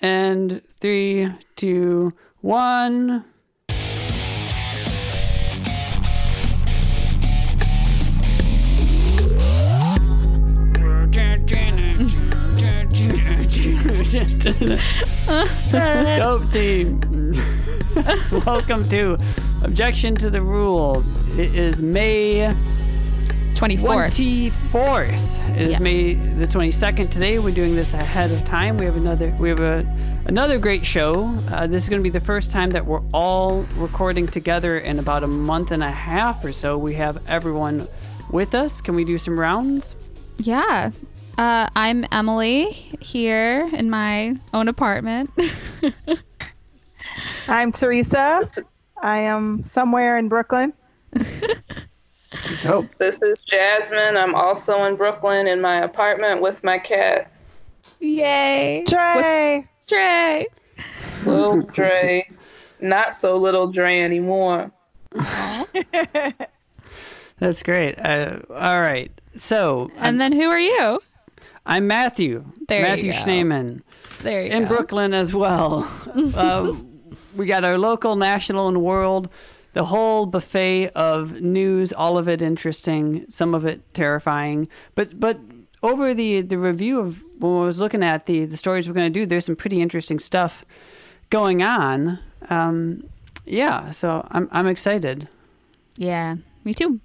And three, two, one. Dope theme. Welcome to Objection to the Rule. It is May 24th. 24th. It is Yes. May the 22nd today. We're doing this ahead of time. We have another we have a another great show. Uh, this is going to be the first time that we're all recording together in about a month and a half or so. We have everyone with us. Can we do some rounds? Yeah. Uh, I'm Emily here in my own apartment. I'm Teresa. I am somewhere in Brooklyn. Dope. This is Jasmine. I'm also in Brooklyn in my apartment with my cat, Yay. Trey. Trey. Little Dre. Not so little Dre anymore. That's great. Uh, all right. So And then who are you? I'm Matthew. There you Matthew go. Schneeman. There you go. in go. Brooklyn as well. uh, we got our local, national, and world. The whole buffet of news, all of it interesting, some of it terrifying. But but over the the review of when I was looking at the the stories we're going to do, there's some pretty interesting stuff going on. Um, yeah, so I'm I'm excited. Yeah, me too.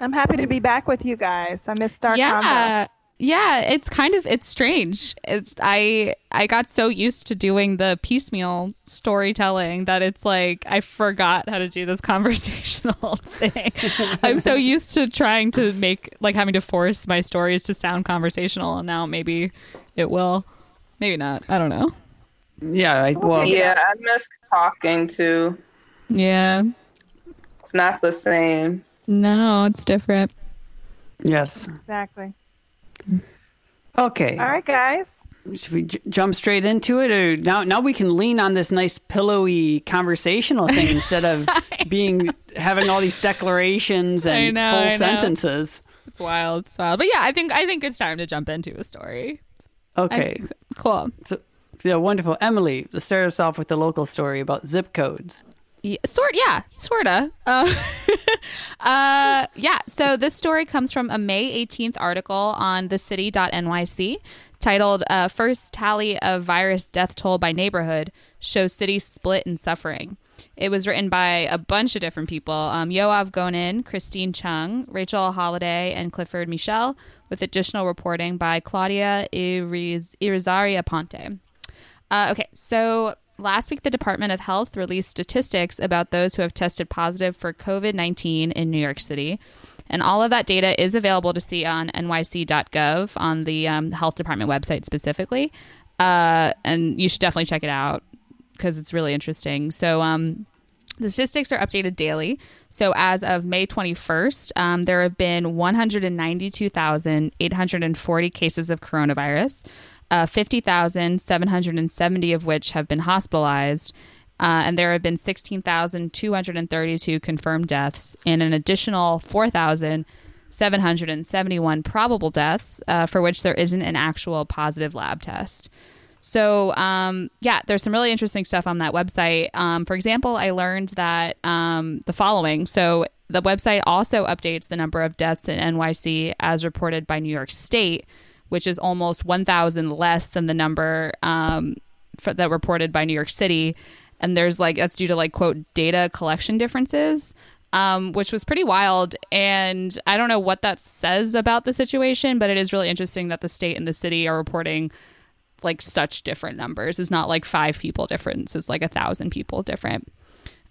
I'm happy to be back with you guys. I missed Star Combo. Yeah. Yeah, it's kind of it's strange. It, I I got so used to doing the piecemeal storytelling that it's like I forgot how to do this conversational thing. I'm so used to trying to make like having to force my stories to sound conversational, and now maybe it will, maybe not. I don't know. Yeah, I, well, Yeah, I miss talking too. Yeah, It's not the same. no, it's different. yes. Exactly. Okay. All right, guys. Should we j- jump straight into it, or now? Now we can lean on this nice pillowy conversational thing instead of being having all these declarations and know, full I know. sentences. It's wild. It's wild. But yeah, I think I think it's time to jump into a story. Okay, so. Cool. so, so yeah, wonderful. Emily, let's start us off with the local story about zip codes. Yeah, sort yeah, sorta. Uh, uh, yeah. So this story comes from a May 18th article on thecity.nyc titled uh, "First Tally of Virus Death Toll by Neighborhood Shows City Split in Suffering." It was written by a bunch of different people: um, Yoav Gonen, Christine Chung, Rachel Holliday, and Clifford Michel, with additional reporting by Claudia Iriz- Irizarry Aponte. Uh, okay, so last week the Department of Health released statistics about those who have tested positive for COVID 19 in New York City. And all of that data is available to see on nyc.gov on the um, health department website specifically. Uh, and you should definitely check it out because it's really interesting. So, um, the statistics are updated daily. So as of May 21st, um, there have been 192,840 cases of coronavirus, uh, 50,770 of which have been hospitalized. Uh, and there have been 16,232 confirmed deaths and an additional 4,771 probable deaths uh, for which there isn't an actual positive lab test. So, um, yeah, there's some really interesting stuff on that website. Um, for example, I learned that um, the following. So, the website also updates the number of deaths in NYC as reported by New York State, which is almost 1,000 less than the number um, for, that reported by New York City. And there's like, that's due to like, quote, data collection differences. Um, which was pretty wild. And I don't know what that says about the situation, but it is really interesting that the state and the city are reporting like such different numbers. It's not like five people difference. It's like a thousand people different.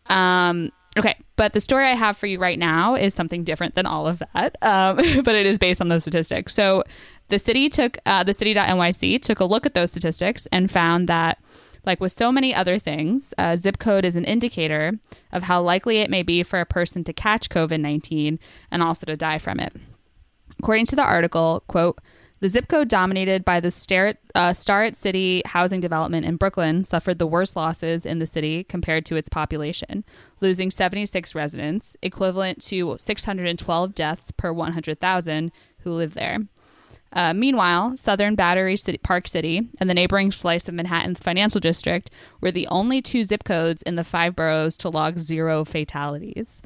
Um, okay, but the story I have for you right now is something different than all of that, um, but it is based on those statistics. So the city took uh, the city.nyc took a look at those statistics and found that. Like with so many other things, uh, zip code is an indicator of how likely it may be for a person to catch COVID 19 and also to die from it. According to the article, quote, the zip code dominated by the Starrett, uh, City housing development in Brooklyn suffered the worst losses in the city compared to its population, losing 76 residents, equivalent to 612 deaths per 100,000 who live there. Uh, meanwhile, Southern Battery City, Park City and the neighboring slice of Manhattan's financial district were the only two zip codes in the five boroughs to log zero fatalities,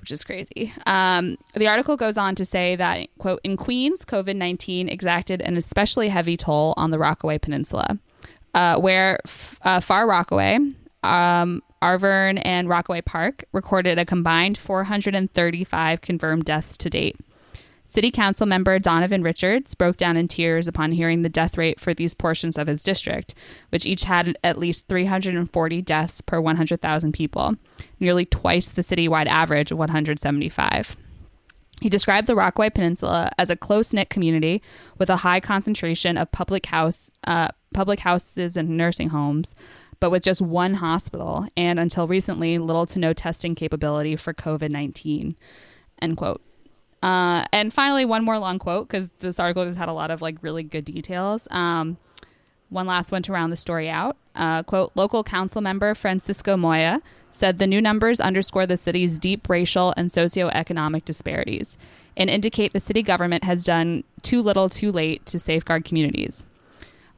which is crazy. Um, the article goes on to say that, quote, in Queens, COVID 19 exacted an especially heavy toll on the Rockaway Peninsula, uh, where f- uh, Far Rockaway, um, Arverne, and Rockaway Park recorded a combined 435 confirmed deaths to date. City Council member Donovan Richards broke down in tears upon hearing the death rate for these portions of his district, which each had at least 340 deaths per 100,000 people, nearly twice the citywide average of 175. He described the Rockaway Peninsula as a close knit community with a high concentration of public house, uh, public houses and nursing homes, but with just one hospital and until recently little to no testing capability for COVID nineteen. End quote. Uh, and finally, one more long quote because this article just had a lot of like really good details. Um, one last one to round the story out. Uh, quote, local council member Francisco Moya said the new numbers underscore the city's deep racial and socioeconomic disparities and indicate the city government has done too little too late to safeguard communities.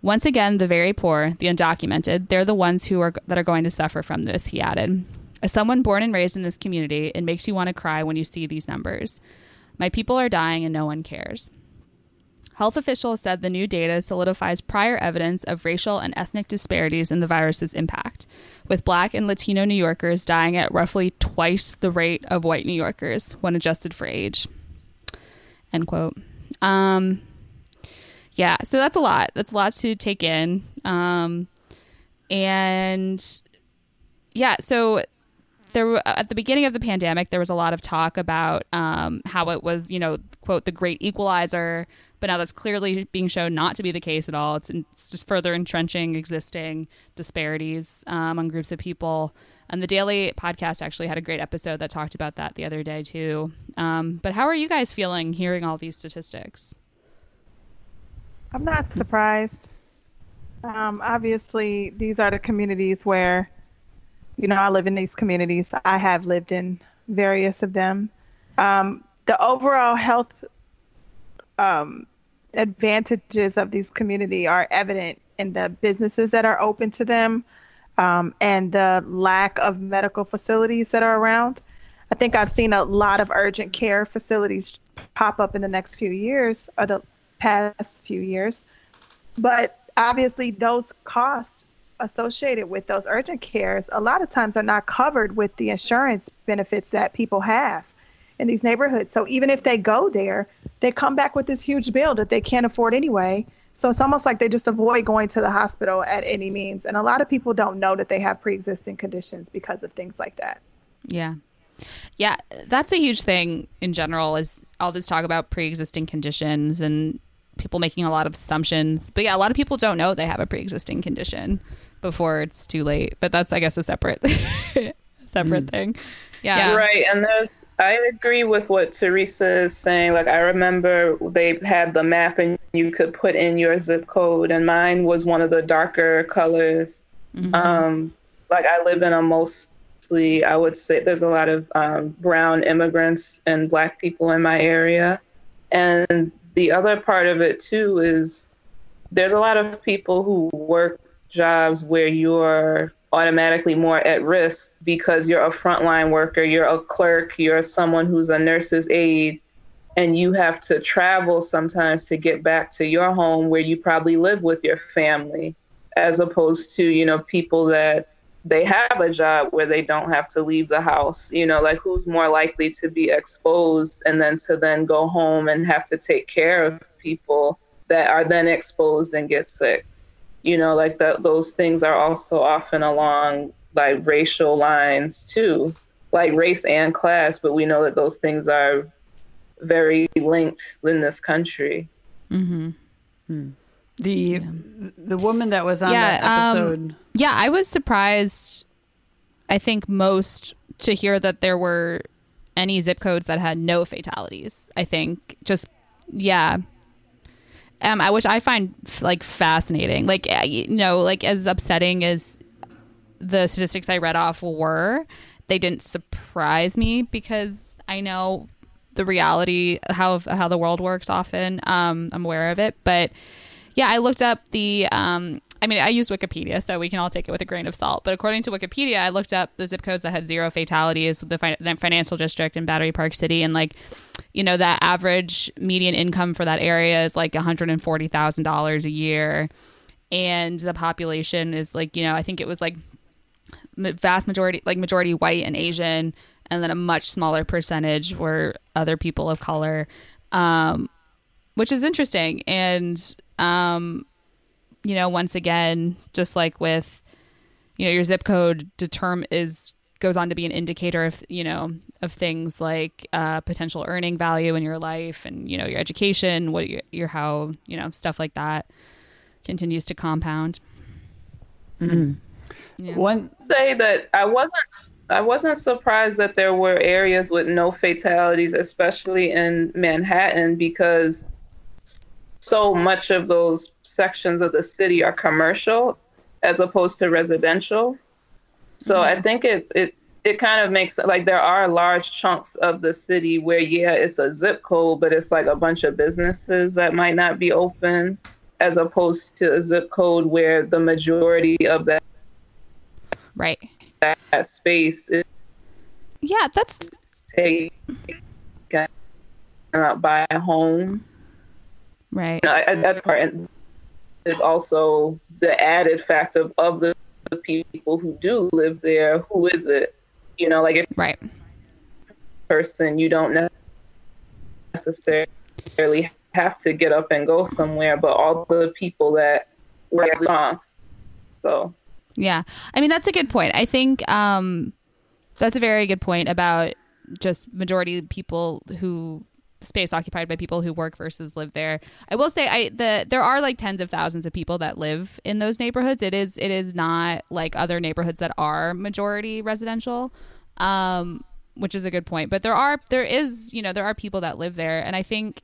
Once again, the very poor, the undocumented, they're the ones who are that are going to suffer from this, he added. As someone born and raised in this community, it makes you want to cry when you see these numbers. My people are dying and no one cares. Health officials said the new data solidifies prior evidence of racial and ethnic disparities in the virus's impact, with black and Latino New Yorkers dying at roughly twice the rate of white New Yorkers when adjusted for age. End quote. Um, yeah, so that's a lot. That's a lot to take in. Um, and yeah, so there at the beginning of the pandemic there was a lot of talk about um, how it was you know quote the great equalizer but now that's clearly being shown not to be the case at all. It's, it's just further entrenching existing disparities um, among groups of people. And the daily podcast actually had a great episode that talked about that the other day too. Um, but how are you guys feeling hearing all these statistics? I'm not surprised. Um, obviously, these are the communities where you know, I live in these communities. I have lived in various of them. Um, the overall health um, advantages of these community are evident in the businesses that are open to them um, and the lack of medical facilities that are around. I think I've seen a lot of urgent care facilities pop up in the next few years or the past few years. But obviously, those costs associated with those urgent cares a lot of times are not covered with the insurance benefits that people have in these neighborhoods. So even if they go there, they come back with this huge bill that they can't afford anyway. So it's almost like they just avoid going to the hospital at any means. And a lot of people don't know that they have pre-existing conditions because of things like that. Yeah. Yeah, that's a huge thing in general is all this talk about pre-existing conditions and people making a lot of assumptions. But yeah, a lot of people don't know they have a pre-existing condition before it's too late. But that's, I guess, a separate, separate mm. thing. Yeah. Right. And there's, I agree with what Teresa is saying. Like, I remember they had the map and you could put in your zip code, and mine was one of the darker colors. Mm-hmm. Um, like, I live in a mostly, I would say, there's a lot of um, brown immigrants and black people in my area. And the other part of it, too, is there's a lot of people who work jobs where you're automatically more at risk because you're a frontline worker, you're a clerk, you're someone who's a nurse's aide, and you have to travel sometimes to get back to your home where you probably live with your family, as opposed to, you know, people that they have a job where they don't have to leave the house. You know, like who's more likely to be exposed and then to then go home and have to take care of people that are then exposed and get sick you know like that those things are also often along like racial lines too like race and class but we know that those things are very linked in this country mm-hmm. hmm. the yeah. the woman that was on yeah, that um, episode um, yeah i was surprised i think most to hear that there were any zip codes that had no fatalities i think just yeah um, which I find like fascinating. Like uh, you know, like as upsetting as the statistics I read off were, they didn't surprise me because I know the reality how how the world works often. Um, I'm aware of it, but yeah, I looked up the. Um, I mean, I use Wikipedia, so we can all take it with a grain of salt. But according to Wikipedia, I looked up the zip codes that had zero fatalities, the, fi- the financial district in Battery Park City, and like, you know, that average median income for that area is like one hundred and forty thousand dollars a year, and the population is like, you know, I think it was like vast majority, like majority white and Asian, and then a much smaller percentage were other people of color, um, which is interesting. And um, you know, once again, just like with, you know, your zip code determ is goes on to be an indicator of you know of things like uh, potential earning value in your life and you know your education, what your, your how you know stuff like that continues to compound. Mm-hmm. Yeah. One say that I wasn't I wasn't surprised that there were areas with no fatalities, especially in Manhattan, because so much of those sections of the city are commercial as opposed to residential. So Mm-hmm. I think it it it kind of makes like there are large chunks of the city where yeah it's a zip code but it's like a bunch of businesses that might not be open as opposed to a zip code where the majority of that, Right. that space is Yeah, that's taken up by homes. right. You know, I- I- that part is also the added fact of, of the, the people who do live there. Who is it? You know, like if Right. person you don't necessarily have to get up and go somewhere, but all the people that were at the So Yeah. I mean, that's a good point. I think um, that's a very good point about just majority people who space occupied by people who work versus live there. I will say I the there are like tens of thousands of people that live in those neighborhoods. It is it is not like other neighborhoods that are majority residential. Um which is a good point. But there are there is, you know, there are people that live there and I think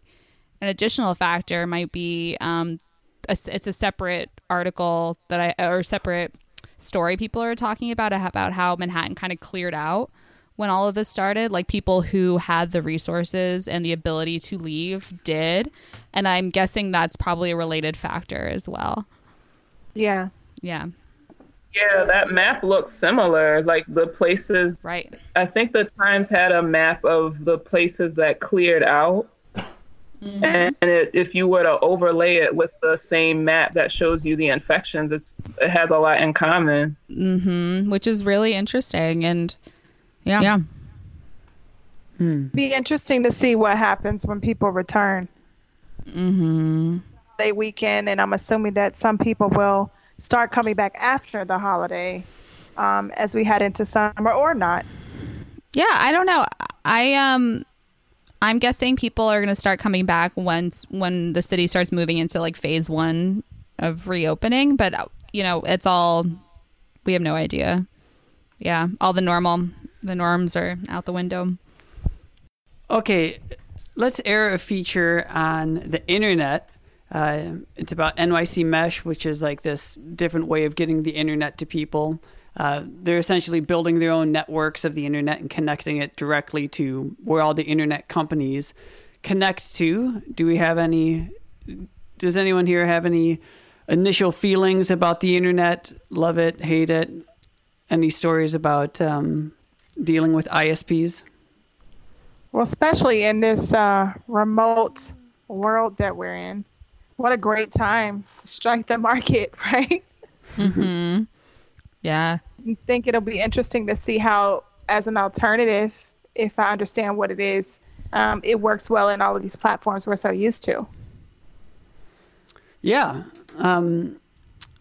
an additional factor might be um a, it's a separate article that I or separate story people are talking about about how Manhattan kind of cleared out when all of this started. Like people who had the resources and the ability to leave did, and I'm guessing that's probably a related factor as well. Yeah. Yeah, yeah, that map looks similar. Like the places right. I think the Times had a map of the places that cleared out. And it, if you were to overlay it with the same map that shows you the infections, it's, it has a lot in common. hmm Which is really interesting, and yeah, yeah, Be interesting to see what happens when people return. hmm They weekend, and I'm assuming that some people will start coming back after the holiday, um, as we head into summer or not. yeah. I don't know. I um, I'm guessing people are going to start coming back once when the city starts moving into like phase one of reopening. But uh, you know, it's all we have no idea. Yeah, all the normal the norms are out the window. Okay, let's air a feature on the internet. Uh, it's about NYC Mesh, which is like this different way of getting the internet to people. Uh, they're essentially building their own networks of the internet and connecting it directly to where all the internet companies connect to. Do we have any? Does anyone here have any initial feelings about the internet? Love it, hate it? Any stories about um, dealing with ISPs? Well, especially in this uh, remote world that we're in. What a great time to strike the market, right? hmm Yeah. I think it'll be interesting to see how, as an alternative, if I understand what it is, um, it works well in all of these platforms we're so used to. Yeah, um,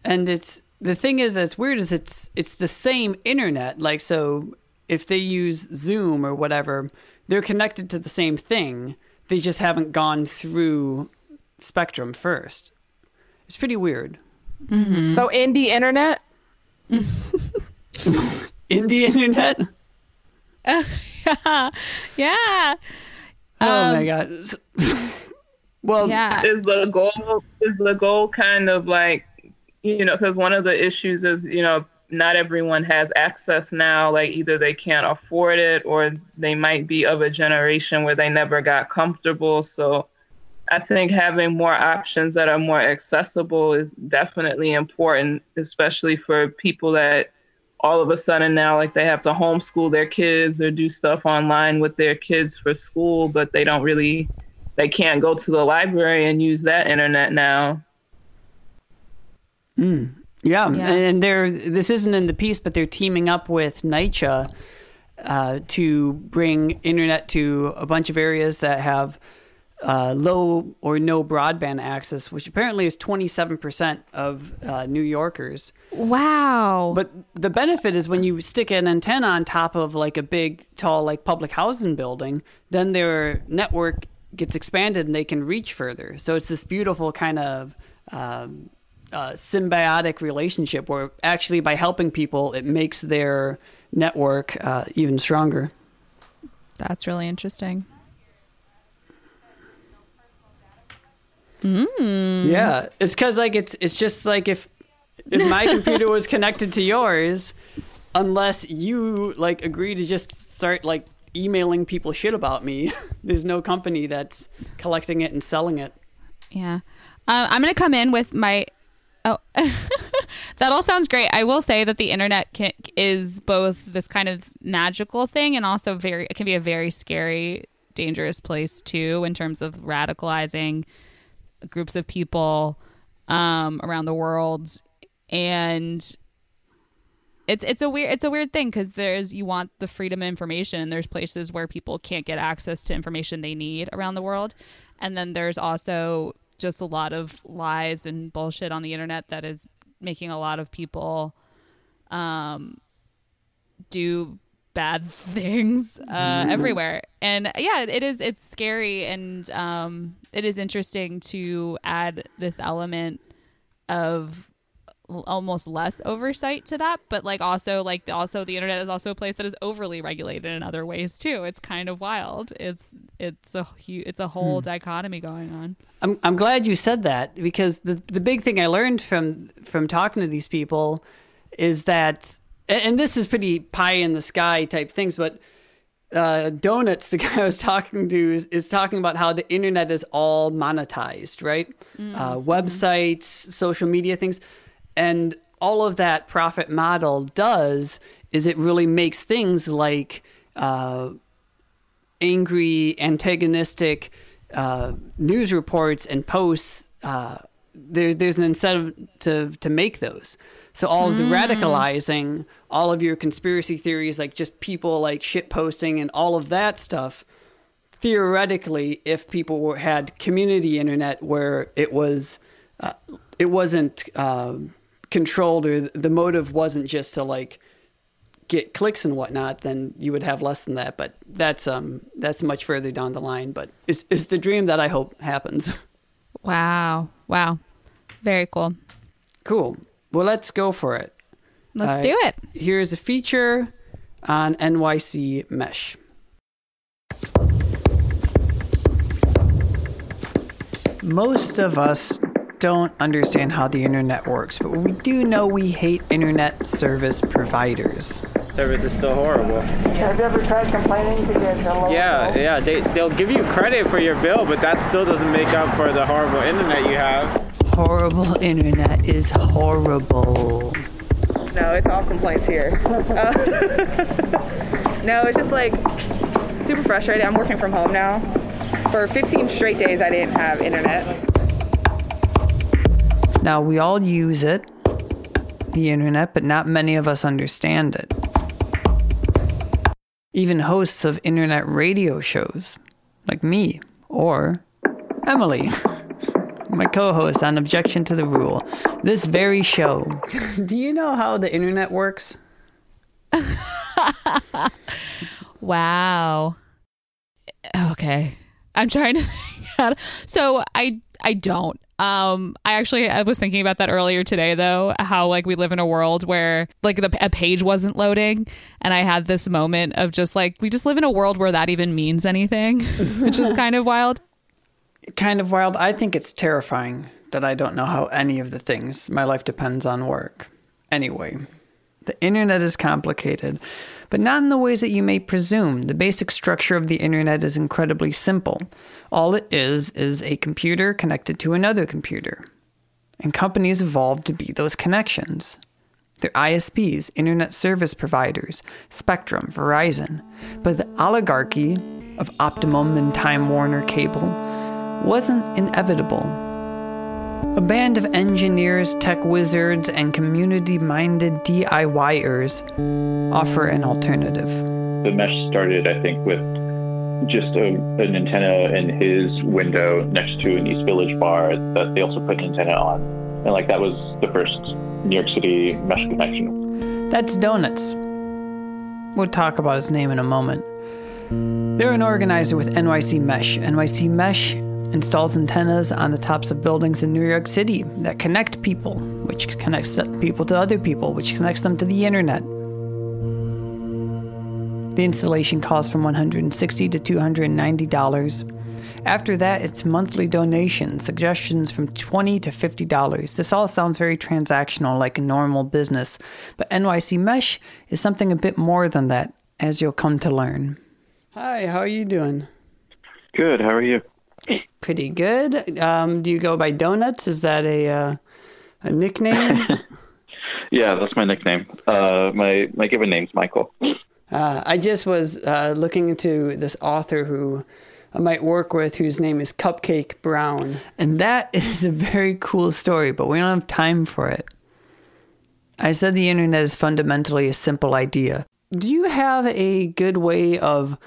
and it's the thing is that's weird is it's it's the same internet. Like so, if they use Zoom or whatever, they're connected to the same thing. They just haven't gone through Spectrum first. It's pretty weird. So, indie internet, indie the internet. Yeah. yeah. Oh my Um, god. well, Yeah. Is the goal is the goal kind of like you know because one of the issues is you know not everyone has access now. Like either they can't afford it or they might be of a generation where they never got comfortable. So I think having more options that are more accessible is definitely important, especially for people that all of a sudden now like they have to homeschool their kids or do stuff online with their kids for school, but they don't really they can't go to the library and use that internet now. Mm. Yeah. yeah. and they're this isn't in the piece, but they're teaming up with NYCHA uh, to bring internet to a bunch of areas that have uh, low or no broadband access, which apparently is 27% of uh, New Yorkers. Wow. But the benefit is when you stick an antenna on top of like a big, tall, like public housing building, then their network gets expanded and they can reach further. So it's this beautiful kind of um, uh, symbiotic relationship where actually by helping people, it makes their network uh, even stronger. That's really interesting. Mm. Yeah, it's because like it's it's just like if if my computer was connected to yours, unless you like agree to just start like emailing people shit about me, there's no company that's collecting it and selling it. Yeah, uh, I'm gonna come in with my. Oh, that all sounds great. I will say that the internet can, is both this kind of magical thing and also very it can be a very scary, dangerous place too in terms of radicalizing groups of people um, around the world, and it's it's a weird it's a weird thing because there's you want the freedom of information, and there's places where people can't get access to information they need around the world, and then there's also just a lot of lies and bullshit on the internet that is making a lot of people um, do bad things uh, mm-hmm. everywhere. And yeah, it is. It's scary, and um, it is interesting to add this element of almost less oversight to that but like also like also the internet is also a place that is overly regulated in other ways too it's kind of wild it's it's a it's a whole hmm. dichotomy going on i'm i'm glad you said that because the the big thing i learned from from talking to these people is that and this is pretty pie in the sky type things, but uh, Donuts, the guy I was talking to, is, is, talking about how the internet is all monetized, right? Mm-hmm. Uh, websites, social media things. And all of that profit model does is it really makes things like uh, angry, antagonistic uh, news reports and posts. Uh, there, there's an incentive to, to make those. So all of the mm. radicalizing, all of your conspiracy theories, like just people like shit posting and all of that stuff. Theoretically, if people were, had community internet where it was, uh, it wasn't uh, controlled or the motive wasn't just to like get clicks and whatnot, then you would have less than that. But that's um that's much further down the line. But it's it's the dream that I hope happens. Wow! Wow! Very cool. Cool. Well, let's go for it. Let's uh, do it. Here's a feature on NYC Mesh. Most of us don't understand how the internet works, but we do know we hate internet service providers. Service is still horrible. Have you ever tried complaining to get a low Yeah, bill? yeah. They, they'll give you credit for your bill, but that still doesn't make up for the horrible internet you have horrible internet is horrible. No, it's all complaints here. Uh, no, it's just like super frustrating. I'm working from home now. For 15 straight days, I didn't have internet. Now, we all use it, the internet, but not many of us understand it. Even hosts of internet radio shows, like me or Emily. my co host on Objection to the Rule. This very show. Do you know how the internet works? wow. Okay. I'm trying to think. So I I don't. Um, I actually I was thinking about that earlier today though, how like we live in a world where like the, a page wasn't loading, and I had this moment of just like we just live in a world where that even means anything, which is kind of wild kind of wild. I think it's terrifying that I don't know how any of the things my life depends on work. Anyway, The internet is complicated, but not in the ways that you may presume. The basic structure of the internet is incredibly simple. All it is is a computer connected to another computer. And companies evolved to be those connections. They're ISPs, internet service providers, Spectrum, Verizon. But the oligarchy of Optimum and Time Warner Cable wasn't inevitable. A band of engineers, tech wizards, and community minded DIYers offer an alternative. The mesh started, I think, with just a, an antenna in his window next to an East Village bar that they also put an antenna on. And like that was the first New York City mesh connection. That's Donuts. We'll talk about his name in a moment. They're an organizer with NYC Mesh. NYC Mesh installs antennas on the tops of buildings in New York City that connect people, which connects people to other people, which connects them to the internet. The installation costs from 160 to $290. After that, it's monthly donations, suggestions from 20 to $50. This all sounds very transactional, like a normal business, but NYC Mesh is something a bit more than that, as you'll come to learn. Hi, how are you doing? Good. How are you? Pretty good. Um, do you go by Donuts? Is that a uh, a nickname? yeah, that's my nickname. Uh, my my given name's Michael. Uh, I just was uh, looking into this author who I might work with, whose name is Cupcake Brown, and that is a very cool story. But we don't have time for it. I said the internet is fundamentally a simple idea. Do you have a good way of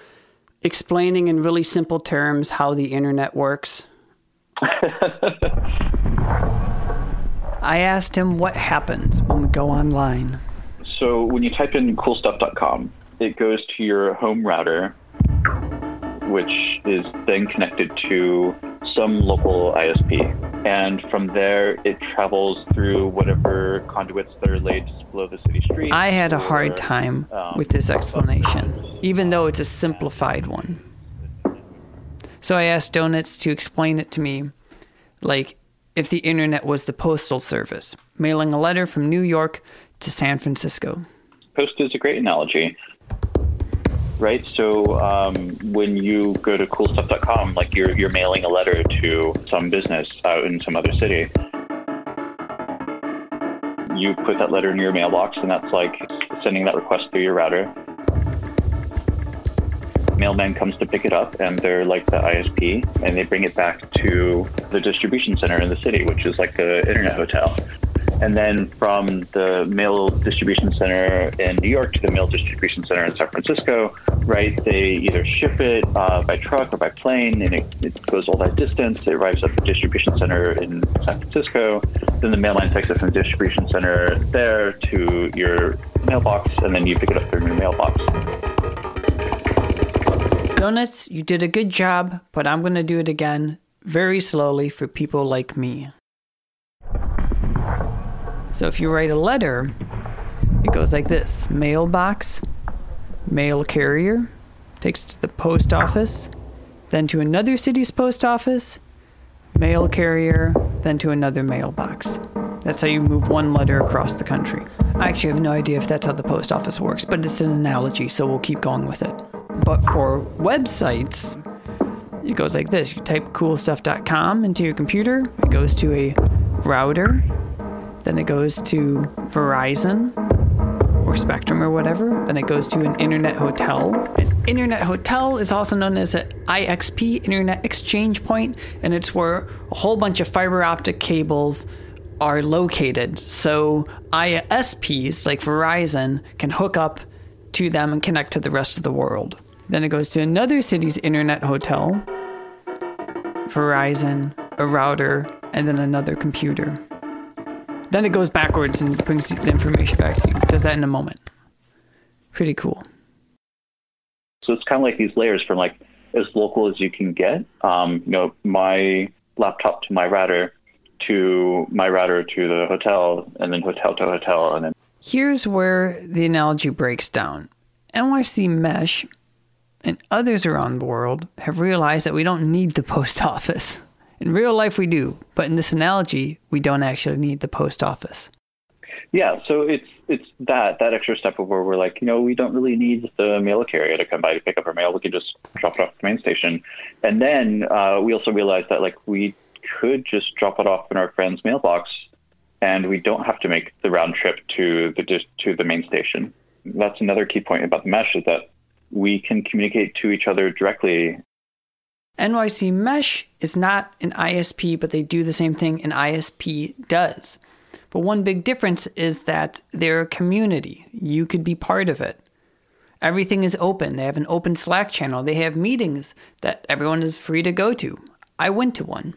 explaining in really simple terms how the internet works? I asked him what happens when we go online. So when you type in coolstuff.com, it goes to your home router, which is then connected to some local ISP. And from there, it travels through whatever conduits that are laid just below the city street. I had a hard time um, with this explanation, even though it's a simplified one. So I asked Donuts to explain it to me like if the internet was the postal service, mailing a letter from New York to San Francisco. Post is a great analogy right? So um, when you go to coolstuff.com, like you're you're mailing a letter to some business out in some other city. You put that letter in your mailbox, and that's like sending that request through your router. Mailman comes to pick it up, and they're like the ISP, and they bring it back to the distribution center in the city, which is like the internet hotel. And then from the mail distribution center in New York to the mail distribution center in San Francisco, right? They either ship it uh, by truck or by plane, and it, it, goes all that distance. It arrives at the distribution center in San Francisco. Then the mailman takes it from the distribution center there to your mailbox, and then you pick it up from your mailbox. Donuts, you did a good job, but I'm going to do it again very slowly for people like me. So if you write a letter, it goes like this mailbox, mail carrier, takes to the post office, then to another city's post office, mail carrier, then to another mailbox. That's how you move one letter across the country. I actually have no idea if that's how the post office works, but it's an analogy, so we'll keep going with it. But for websites, it goes like this you type coolstuff.com into your computer, it goes to a router, then it goes to Verizon or Spectrum or whatever. Then it goes to an internet hotel. An internet hotel is also known as an IXP, Internet Exchange Point, and it's where a whole bunch of fiber optic cables are located. So ISPs like Verizon can hook up to them and connect to the rest of the world. Then it goes to another city's internet hotel, Verizon, a router, and then another computer. Then it goes backwards and brings the information back to you. It does that in a moment. Pretty cool. So it's kind of like these layers from like as local as you can get. Um, you know, my laptop to my router to my router to the hotel and then hotel to hotel and then Here's where the analogy breaks down. NYC Mesh and others around the world have realized that we don't need the post office. In real life, we do, but in this analogy, we don't actually need the post office. Yeah, so it's it's that that extra step of where we're like, you know, we don't really need the mail carrier to come by to pick up our mail. We can just drop it off at the main station, and then uh, we also realized that like we could just drop it off in our friend's mailbox, and we don't have to make the round trip to the to the main station. That's another key point about the mesh is that we can communicate to each other directly. NYC Mesh is not an ISP, but they do the same thing an ISP does. But one big difference is that they're a community. You could be part of it. Everything is open. They have an open Slack channel. They have meetings that everyone is free to go to. I went to one.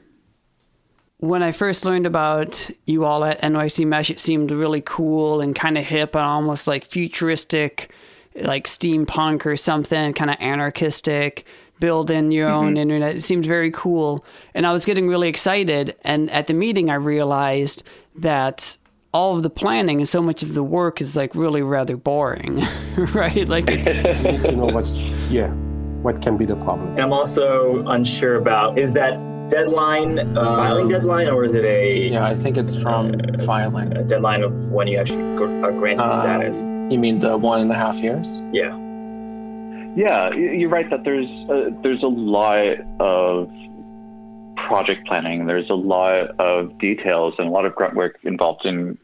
When I first learned about you all at NYC Mesh, it seemed really cool and kind of hip and almost like futuristic, like steampunk or something, kind of anarchistic building your own mm-hmm. internet. It seemed very cool. And I was getting really excited. And at the meeting, I realized that all of the planning and so much of the work is like really rather boring, right? Like it's. you know what's, yeah, what can be the problem. I'm also unsure about is that deadline um, filing deadline or is it a yeah i think it's from uh, filing a deadline of when you actually are granted uh, status you mean the one and a half years yeah yeah, you're right that there's a, there's a lot of project planning. There's a lot of details and a lot of grunt work involved in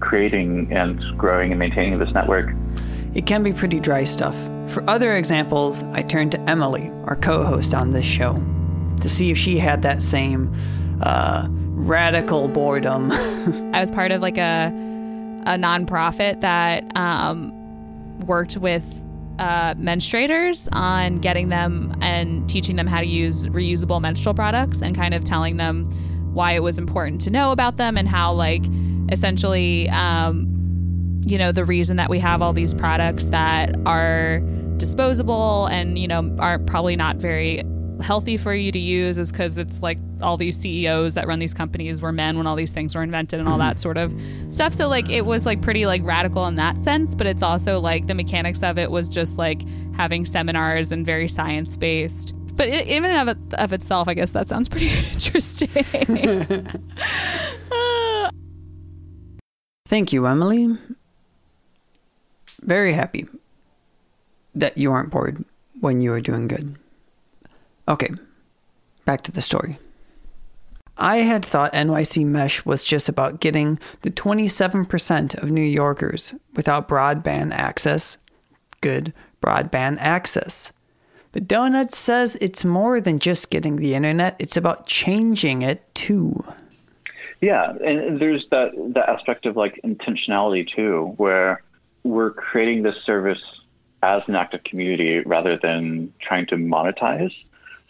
creating and growing and maintaining this network. It can be pretty dry stuff. For other examples, I turned to Emily, our co-host on this show, to see if she had that same uh, radical boredom. I was part of like a a nonprofit that um, worked with uh, menstruators on getting them and teaching them how to use reusable menstrual products and kind of telling them why it was important to know about them and how like essentially um, you know the reason that we have all these products that are disposable and you know are probably not very healthy for you to use is because it's like all these CEOs that run these companies were men when all these things were invented and all that mm-hmm. sort of stuff. So like it was like pretty like radical in that sense, but it's also like the mechanics of it was just like having seminars and very science based. But it, even of, of itself, I guess that sounds pretty interesting. Thank you, Emily. Very happy that you aren't bored when you are doing good. Okay, back to the story. I had thought NYC Mesh was just about getting the 27% of New Yorkers without broadband access good broadband access. But Donut says it's more than just getting the internet, it's about changing it too. Yeah, and there's that, that aspect of like intentionality too, where we're creating this service as an active community rather than trying to monetize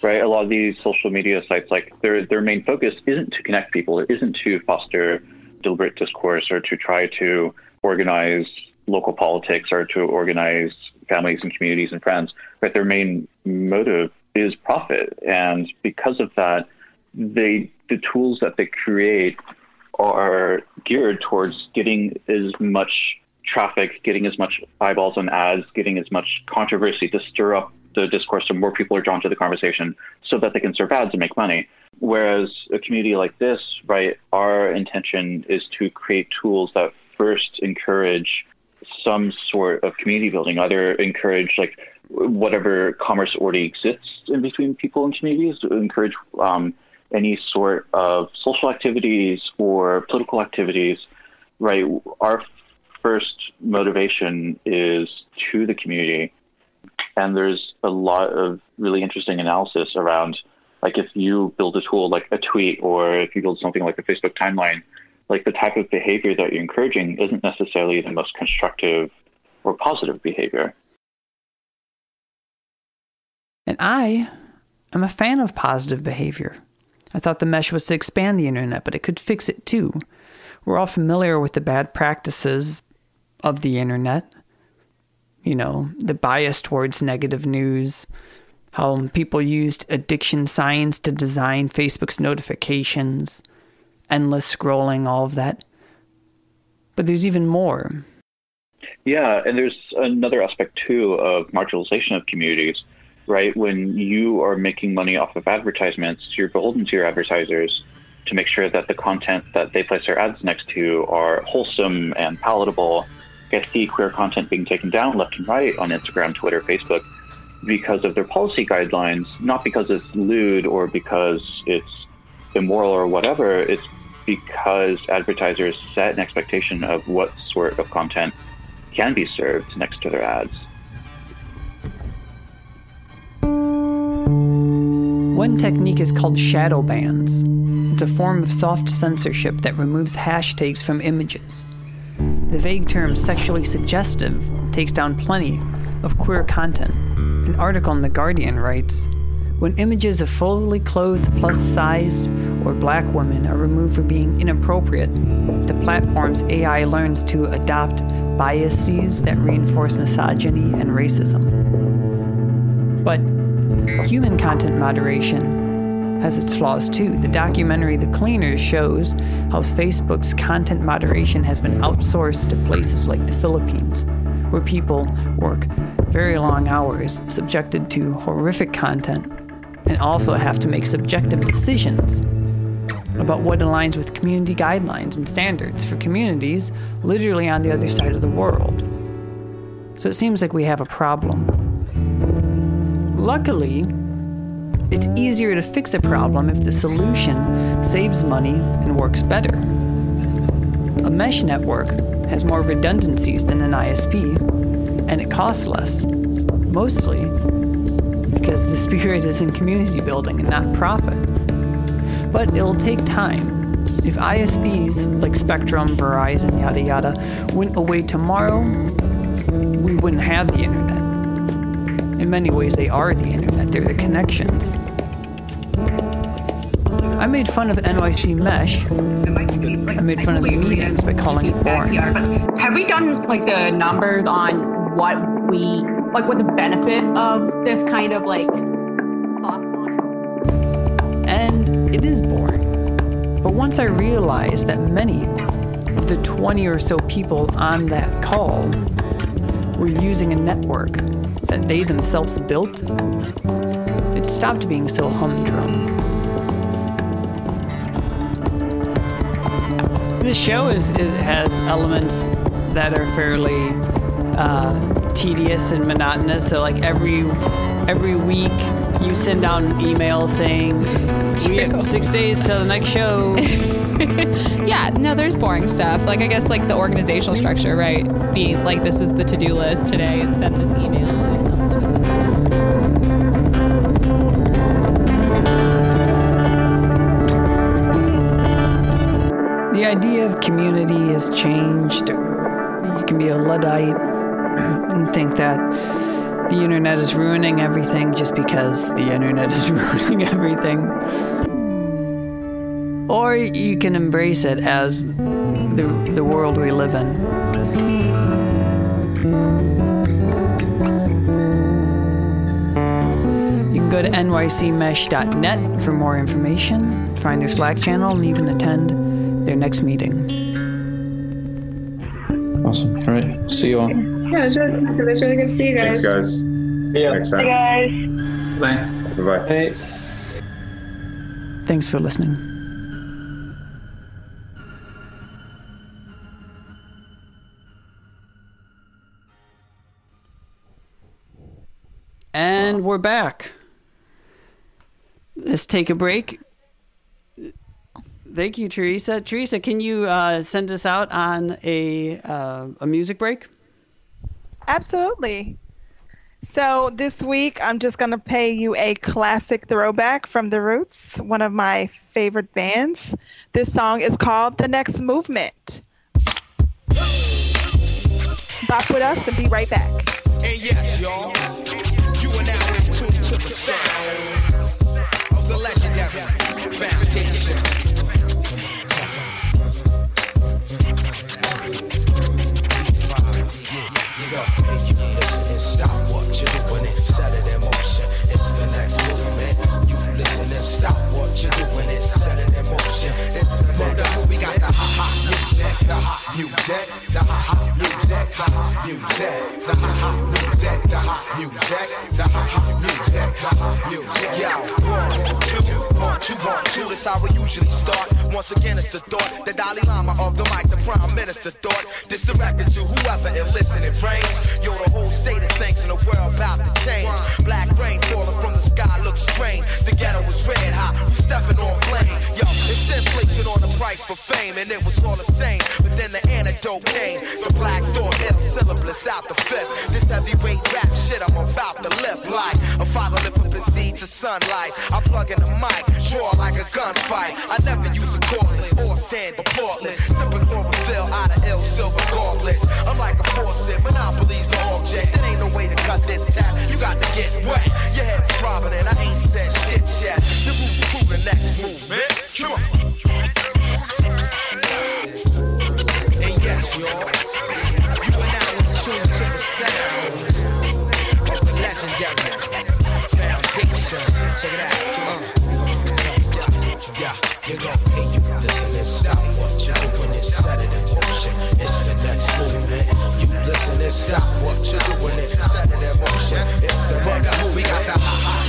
right? A lot of these social media sites, like their their main focus isn't to connect people. It isn't to foster deliberate discourse or to try to organize local politics or to organize families and communities and friends. Right? Their main motive is profit, and because of that, they the tools that they create are geared towards getting as much traffic, getting as much eyeballs on ads, getting as much controversy to stir up the discourse so more people are drawn to the conversation so that they can serve ads and make money. Whereas a community like this, right, our intention is to create tools that first encourage some sort of community building, either encourage like whatever commerce already exists in between people and communities, encourage um, any sort of social activities or political activities, right? Our first motivation is to the community and there's a lot of really interesting analysis around like if you build a tool like a tweet or if you build something like a Facebook timeline, like the type of behavior that you're encouraging isn't necessarily the most constructive or positive behavior. And I am a fan of positive behavior. I thought the mesh was to expand the internet, but it could fix it too. We're all familiar with the bad practices of the internet you know, the bias towards negative news, how people used addiction science to design Facebook's notifications, endless scrolling, all of that. But there's even more. Yeah, and there's another aspect too of marginalization of communities, right? When you are making money off of advertisements, you're beholden to your advertisers. to make sure that the content that they place their ads next to are wholesome and palatable. I see queer content being taken down left and right on Instagram, Twitter, Facebook because of their policy guidelines, not because it's lewd or because it's immoral or whatever. It's because advertisers set an expectation of what sort of content can be served next to their ads. One technique is called shadow bans. It's a form of soft censorship that removes hashtags from images. The vague term sexually suggestive takes down plenty of queer content. An article in The Guardian writes When images of fully clothed, plus sized, or black women are removed for being inappropriate, the platform's AI learns to adopt biases that reinforce misogyny and racism. But human content moderation has its flaws too. The documentary The Cleaners shows how Facebook's content moderation has been outsourced to places like the Philippines, where people work very long hours, subjected to horrific content, and also have to make subjective decisions about what aligns with community guidelines and standards for communities literally on the other side of the world. So it seems like we have a problem. Luckily, it's easier to fix a problem if the solution saves money and works better. A mesh network has more redundancies than an ISP, and it costs less, mostly because the spirit is in community building and not profit. But it'll take time. If ISPs like Spectrum, Verizon, yada yada, went away tomorrow, we wouldn't have the internet. In many ways, they are the internet, they're the connections. I made fun of NYC Mesh. I made fun of the meetings by calling it boring. Have we done like the numbers on what we like what the benefit of this kind of like soft launch and it is boring but once i realized that many of the 20 or so people on that call were using a network that they themselves built it stopped being so humdrum this show is, is has elements that are fairly uh, tedious and monotonous. So like every every week you send out an email saying we have six days till the next show. yeah, no, there's boring stuff. Like I guess like the organizational structure, right? Be like this is the to-do list today and send this email. The idea of community has changed. You can be a Luddite and think that the internet is ruining everything just because the internet is ruining everything. Or you can embrace it as the, the world we live in. You can go to nycmesh.net for more information, find their Slack channel, and even attend their next meeting. Awesome. All right. See you all. Yeah, it was really, it was really good to see you guys. Thanks, guys. Yeah. Next time. Hey, guys. Bye. Bye-bye. Hey. Thanks for listening. And we're back. Let's take a break. Thank you, Teresa. Teresa, can you uh, send us out on a uh, a music break? Absolutely. So this week, I'm just going to pay you a classic throwback from The Roots, one of my favorite bands. This song is called The Next Movement. Rock with us and be right back. And yes, y'all, you are now in tune to the sound of the legendary foundation. Stop what you're doing and set it in motion. It's the next movement. You listen and stop what you're doing and set it in motion. It's the next. movement. We got the hot, hot music, the hot music, the hot hot music, the hot music, the hot hot music, the hot music, the hot hot music, hot music. Yeah, one, two, two. That's how we usually start. Once again, it's the thought, the Dalai Lama of the mic, the Prime Minister thought. This directed to whoever and listen it rains. Yo, the whole state of things in the world about to change. Black rain falling from the sky looks strange. The ghetto was red hot, we stepping on flame. Yo, it's inflation on the price for fame, and it was all the same. But then the antidote came. The black thought, ill syllabus out the fifth. This heavyweight rap shit I'm about to lift like a father lift up his seed to sunlight. I plug in the mic, draw like a gunfight. I never use a cordless or stand portless. Sipping chlorophyll out of ill silver gauntlets. I'm like a faucet, monopoly's the object. There ain't no way to cut this tap. You got to get wet. Your head is throbbing and I ain't said shit yet. The roots through the next movement. Come on. And yes, y'all, you are now in to the sounds of the legendary foundation. Check it out. Uh, yeah, you gon' pay you listen and stop what you doing and set it in motion. It's the next movement. You listen and stop what you doing and set it in motion. It's the next movement. We got the hot hot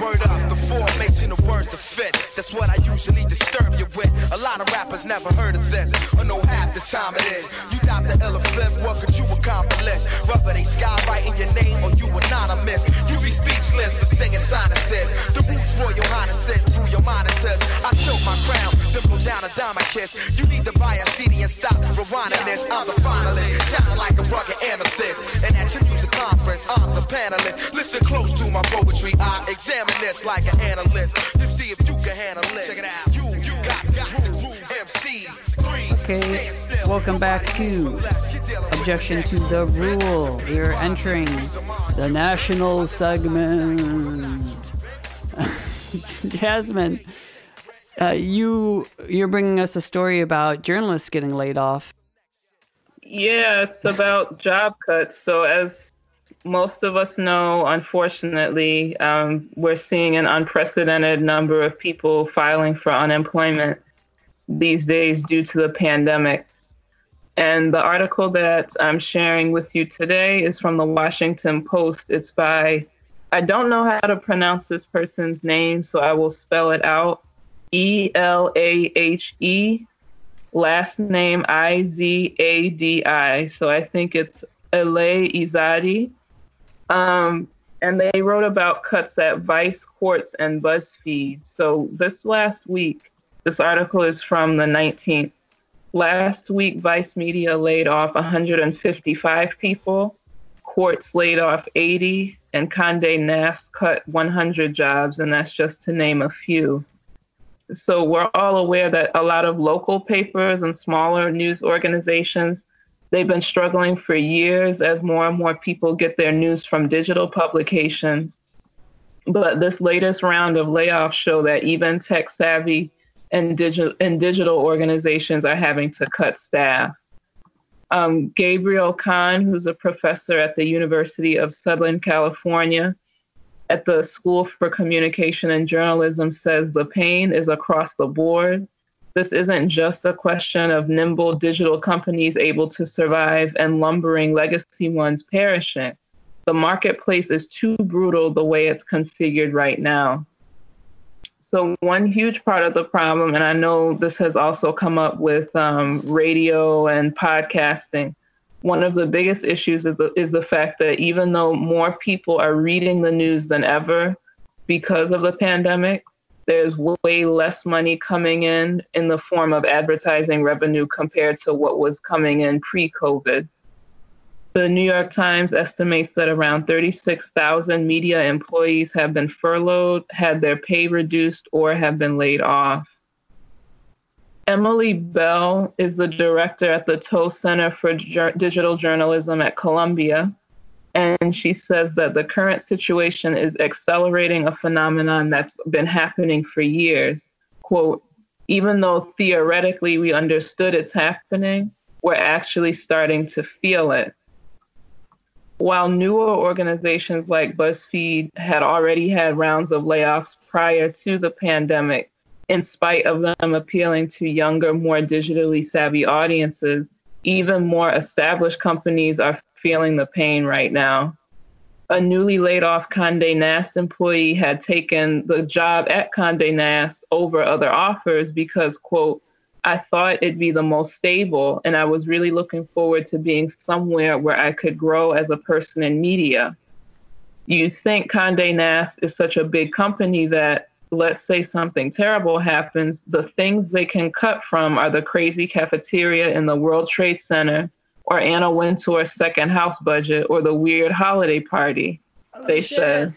Word up, the formation of words to fit. That's what I usually disturb you with. A lot of rappers never heard of this, or know half the time it is. You doubt the fifth, what could you accomplish? Whether they skywriting your name or you anonymous, you be speechless for stinging sinuses. The roots royal highnesses through your monitors. I tilt my crown, then blow down a diamond kiss. You need to buy a CD and stop rewinding this. I'm the finalist, shining like a rugged amethyst. And at your music conference, I'm the panelist. Listen close to my poetry, I examine this like an analyst to see if you can handle it. Check it out. You, you got, got the groove. MCs, three, Okay, welcome back to Objection to the Rule. We are entering the national segment. Jasmine, uh, you you're bringing us a story about journalists getting laid off. Yeah, it's about job cuts. So, as most of us know, unfortunately, um, we're seeing an unprecedented number of people filing for unemployment these days due to the pandemic. And the article that I'm sharing with you today is from the Washington Post. It's by, I don't know how to pronounce this person's name, so I will spell it out E L A H E, last name I Z A D I. So I think it's Ele Izadi. Um, and they wrote about cuts at Vice, Quartz, and BuzzFeed. So this last week, this article is from the 19th. Last week, Vice Media laid off 155 people, Quartz laid off 80, and Conde Nast cut 100 jobs, and that's just to name a few. So we're all aware that a lot of local papers and smaller news organizations they've been struggling for years as more and more people get their news from digital publications. But this latest round of layoffs show that even tech savvy and digital and digital organizations are having to cut staff. Um, Gabriel Kahn, who's a professor at the University of Southern California at the School for Communication and Journalism, says the pain is across the board. This isn't just a question of nimble digital companies able to survive and lumbering legacy ones perishing. The marketplace is too brutal the way it's configured right now. So, one huge part of the problem, and I know this has also come up with um, radio and podcasting, one of the biggest issues is the, is the fact that even though more people are reading the news than ever because of the pandemic, there's way less money coming in in the form of advertising revenue compared to what was coming in pre COVID. The New York Times estimates that around 36,000 media employees have been furloughed, had their pay reduced, or have been laid off. Emily Bell is the director at the Tow Center for Digital Journalism at Columbia. And she says that the current situation is accelerating a phenomenon that's been happening for years. Quote, even though theoretically we understood it's happening, we're actually starting to feel it. while newer organizations like BuzzFeed had already had rounds of layoffs prior to the pandemic, in spite of them appealing to younger, more digitally savvy audiences, even more established companies are feeling the pain right now. A newly laid off Conde Nast employee had taken the job at Conde Nast over other offers because, quote, I thought it'd be the most stable, and I was really looking forward to being somewhere where I could grow as a person in media. You think Conde Nast is such a big company that, let's say something terrible happens, the things they can cut from are the crazy cafeteria in the World Trade Center, or Anna Wintour's second house budget, or the weird holiday party. they said.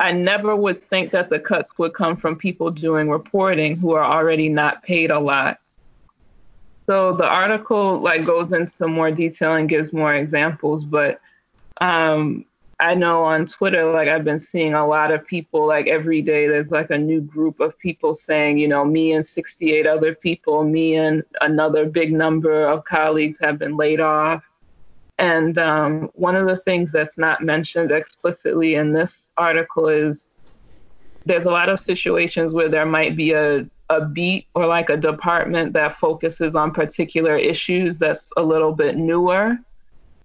I never would think that the cuts would come from people doing reporting who are already not paid a lot. So the article like goes into more detail and gives more examples, but um, I know on Twitter, like I've been seeing a lot of people like every day. There's like a new group of people saying, you know, me and 68 other people, me and another big number of colleagues have been laid off. And um, one of the things that's not mentioned explicitly in this article is there's a lot of situations where there might be a, a beat or like a department that focuses on particular issues that's a little bit newer.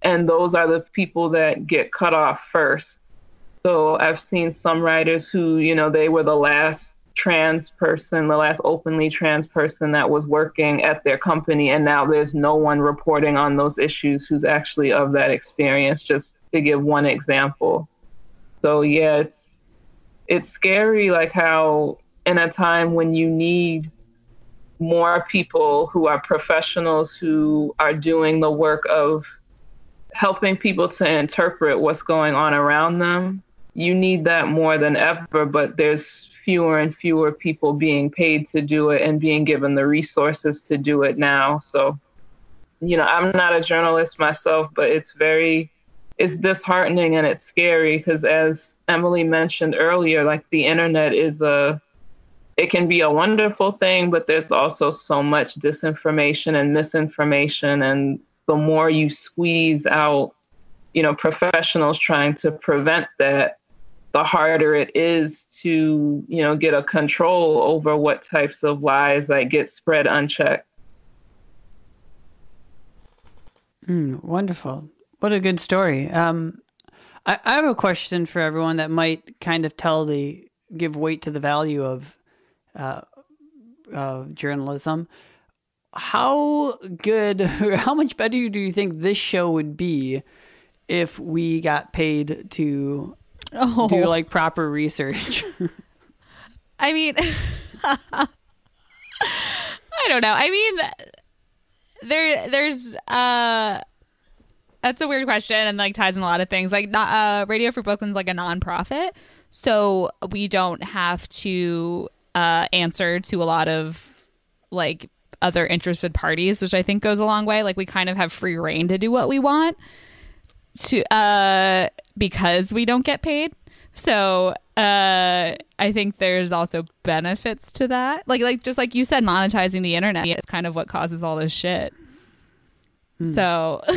And those are the people that get cut off first. So I've seen some writers who, you know, they were the last trans person, the last openly trans person that was working at their company, and now there's no one reporting on those issues who's actually of that experience, just to give one example. So yeah, it's it's scary like how in a time when you need more people who are professionals who are doing the work of helping people to interpret what's going on around them you need that more than ever but there's fewer and fewer people being paid to do it and being given the resources to do it now. So, you know, I'm not a journalist myself, but it's very, it's disheartening and it's scary because as Emily mentioned earlier, like the internet is a, it can be a wonderful thing, but there's also so much disinformation and misinformation. And the more you squeeze out, you know, professionals trying to prevent that, the harder it is to you know get a control over what types of lies like get spread unchecked. Mm, wonderful. What a good story. Um, I, I have a question for everyone that might kind of tell the give weight to the value of uh, uh, journalism how good how much better do you think this show would be if we got paid to oh. do like proper research. I mean, I don't know. I mean, there, there's, uh, that's a weird question and like ties in a lot of things. Like, not, uh, Radio Free Brooklyn's like a nonprofit, so we don't have to uh, answer to a lot of like other interested parties, which I think goes a long way. Like, we kind of have free reign to do what we want to uh because we don't get paid. So uh I think there's also benefits to that. Like like just like you said, monetizing the internet is kind of what causes all this shit. Hmm. So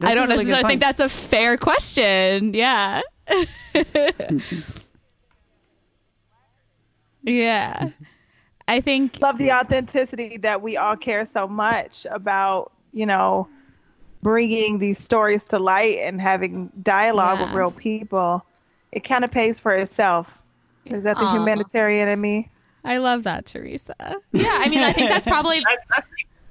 I don't really necessarily think that's a fair question. Yeah. yeah. I think love the authenticity that we all care so much about, you know, bringing these stories to light and having dialogue yeah. with real people, it kind of pays for itself. Is that the Aww. humanitarian in me? I love that, Teresa. Yeah, I mean, I think that's probably. I, I,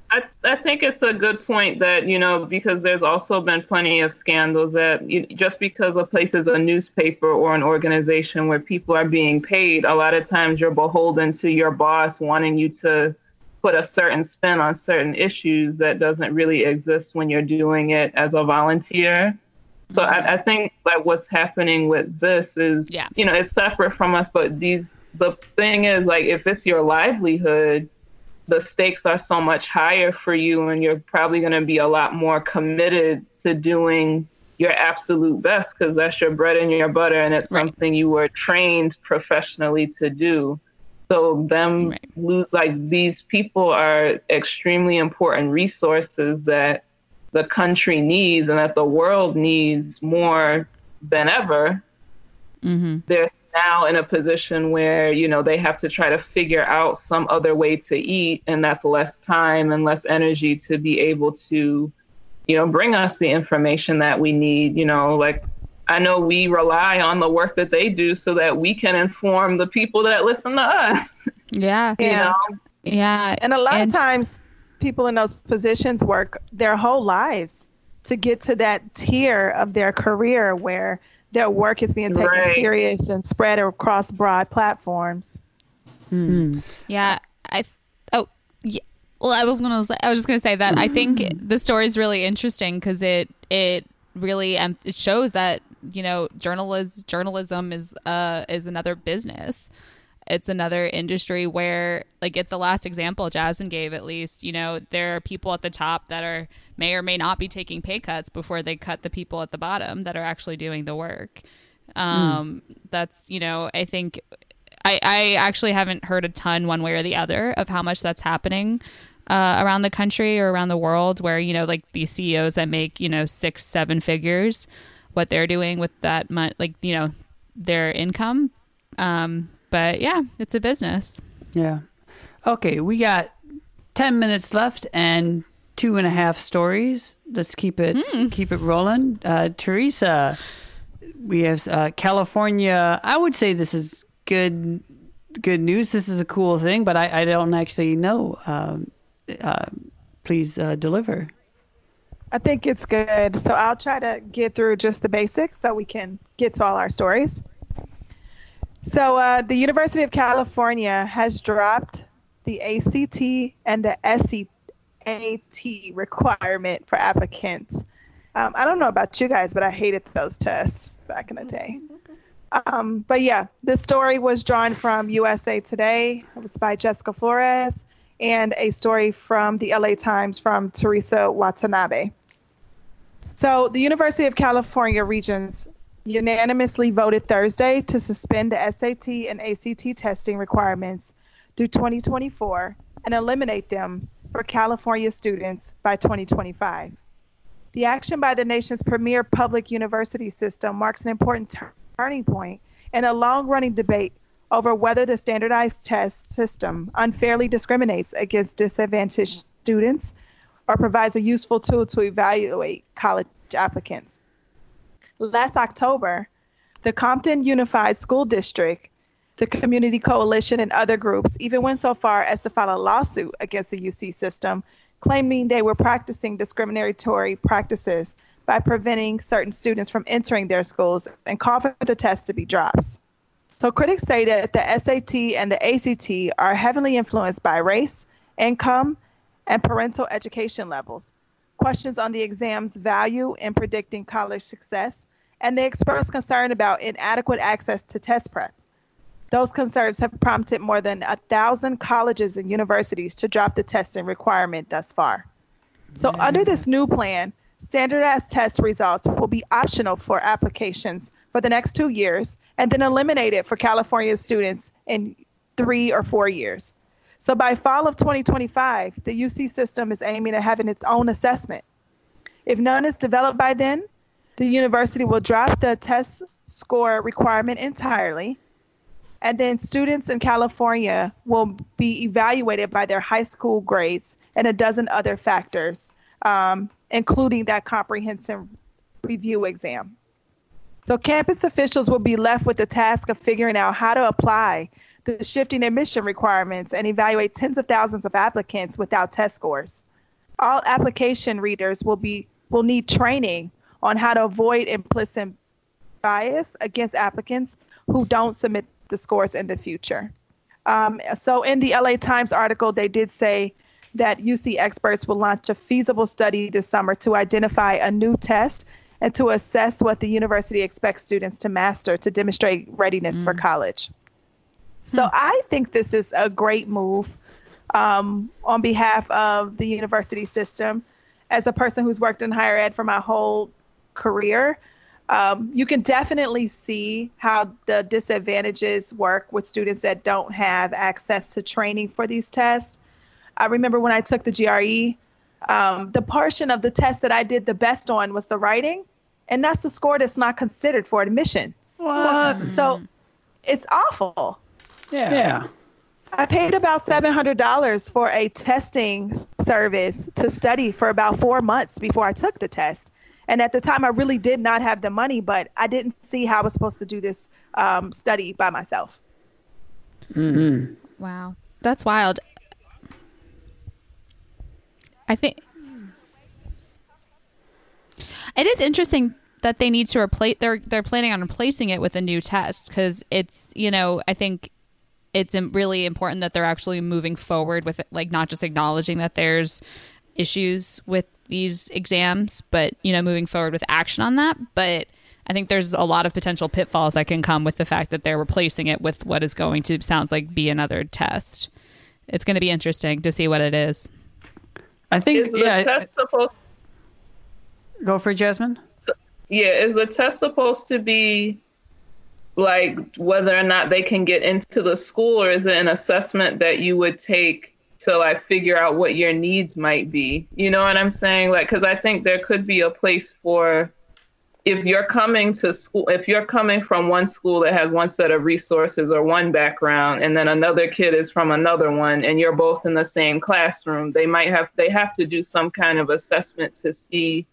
I, think it's a good point that, you know, because there's also been plenty of scandals that you, just because a place is a newspaper or an organization where people are being paid, a lot of times you're beholden to your boss wanting you to put a certain spin on certain issues that doesn't really exist when you're doing it as a volunteer. So mm-hmm. I, I, think like what's happening with this is, yeah. you know, it's separate from us, but these, the thing is like, if it's your livelihood, the stakes are so much higher for you and you're probably going to be a lot more committed to doing your absolute best because that's your bread and your butter and it's right. something you were trained professionally to do. So them right. lose like these people are extremely important resources that the country needs and that the world needs more than ever, Mm-hmm. they're now in a position where you know they have to try to figure out some other way to eat and that's less time and less energy to be able to you know bring us the information that we need you know like i know we rely on the work that they do so that we can inform the people that listen to us Yeah. you know Yeah. And a lot And- of times, people in those positions work their whole lives to get to that tier of their career where their work is being taken Right. serious and spread across broad platforms. Yeah, I. Th- oh, yeah. Well, I was gonna. Say, I was just gonna say that I think the story is really interesting because it it really um, it shows that you know journalism journalism is uh is another business. It's another industry where, like, at the last example Jasmine gave, at least, you know, there are people at the top that are may or may not be taking pay cuts before they cut the people at the bottom that are actually doing the work. Um, That's, you know, I think I, I actually haven't heard a ton one way or the other of how much that's happening uh, around the country or around the world where you know like these ceos that make you know six seven figures what they're doing with that money like you know their income um, but yeah it's a business Yeah. Okay, we got 10 minutes left and two and a half stories. Let's keep it keep it rolling. Uh, Teresa, we have uh, California. I would say this is good good news. This is a cool thing, but I, I don't actually know. Um, uh, please uh, deliver. I think it's good. So I'll try to get through just the basics so we can get to all our stories. So uh, the University of California has dropped the ACT and the SAT requirement for applicants. Um, I don't know about you guys, but I hated those tests back in the day. Um, but yeah, this story was drawn from USA Today. It was by Jessica Flores, and a story from the LA Times from Teresa Watanabe. So, the University of California Regents unanimously voted Thursday to suspend the SAT and ACT testing requirements through 2024 and eliminate them for California students by 2025. The action by the nation's premier public university system marks an important tur- turning point in a long running debate over whether the standardized test system unfairly discriminates against disadvantaged students or provides a useful tool to evaluate college applicants. Last October, the Compton Unified School District, the Community Coalition, and other groups even went so far as to file a lawsuit against the UC system, claiming they were practicing discriminatory practices by preventing certain students from entering their schools and call for the test to be dropped. So critics say that the SAT and the ACT are heavily influenced by race, income, and parental education levels. Questions on the exam's value in predicting college success, and they express concern about inadequate access to test prep. Those concerns have prompted more than a thousand colleges and universities to drop the testing requirement thus far. So, under this new plan, standardized test results will be optional for applications for the next two years and then eliminated for California students in three or four years. So, by fall of 2025, the UC system is aiming at having its own assessment. If none is developed by then, the university will drop the test score requirement entirely and then students in California will be evaluated by their high school grades and a dozen other factors, um, including that comprehensive review exam. So, campus officials will be left with the task of figuring out how to apply the shifting admission requirements and evaluate tens of thousands of applicants without test scores. All application readers will be will need training on how to avoid implicit bias against applicants who don't submit the scores in the future. Um, so, in the LA Times article, they did say that UC experts will launch a feasible study this summer to identify a new test and to assess what the university expects students to master to demonstrate readiness for college. So, I think this is a great move um, on behalf of the university system. As a person who's worked in higher ed for my whole career, um, you can definitely see how the disadvantages work with students that don't have access to training for these tests. I remember when I took the GRE, um, the portion of the test that I did the best on was the writing, and that's the score that's not considered for admission. What? So it's awful. Yeah. Yeah. I paid about seven hundred dollars for a testing service to study for about four months before I took the test. And at the time, I really did not have the money, but I didn't see how I was supposed to do this um, study by myself. Mm-hmm. Wow, that's wild. I think it is interesting that they need to replace. They're they're planning on replacing it with a new test because it's you know I think it's really important that they're actually moving forward with it, like not just acknowledging that there's issues with these exams, but you know moving forward with action on that. But I think there's a lot of potential pitfalls that can come with the fact that they're replacing it with what is going to sounds like be another test. It's going to be interesting to see what it is. I think Is the yeah. test supposed? Go for it, Jasmine. Yeah, is the test supposed to be like whether or not they can get into the school, or is it an assessment that you would take to like figure out what your needs might be? You know what I'm saying? Like, because I think there could be a place for if you're coming to school, if you're coming from one school that has one set of resources or one background, and then another kid is from another one, and you're both in the same classroom, they might have they have to do some kind of assessment to see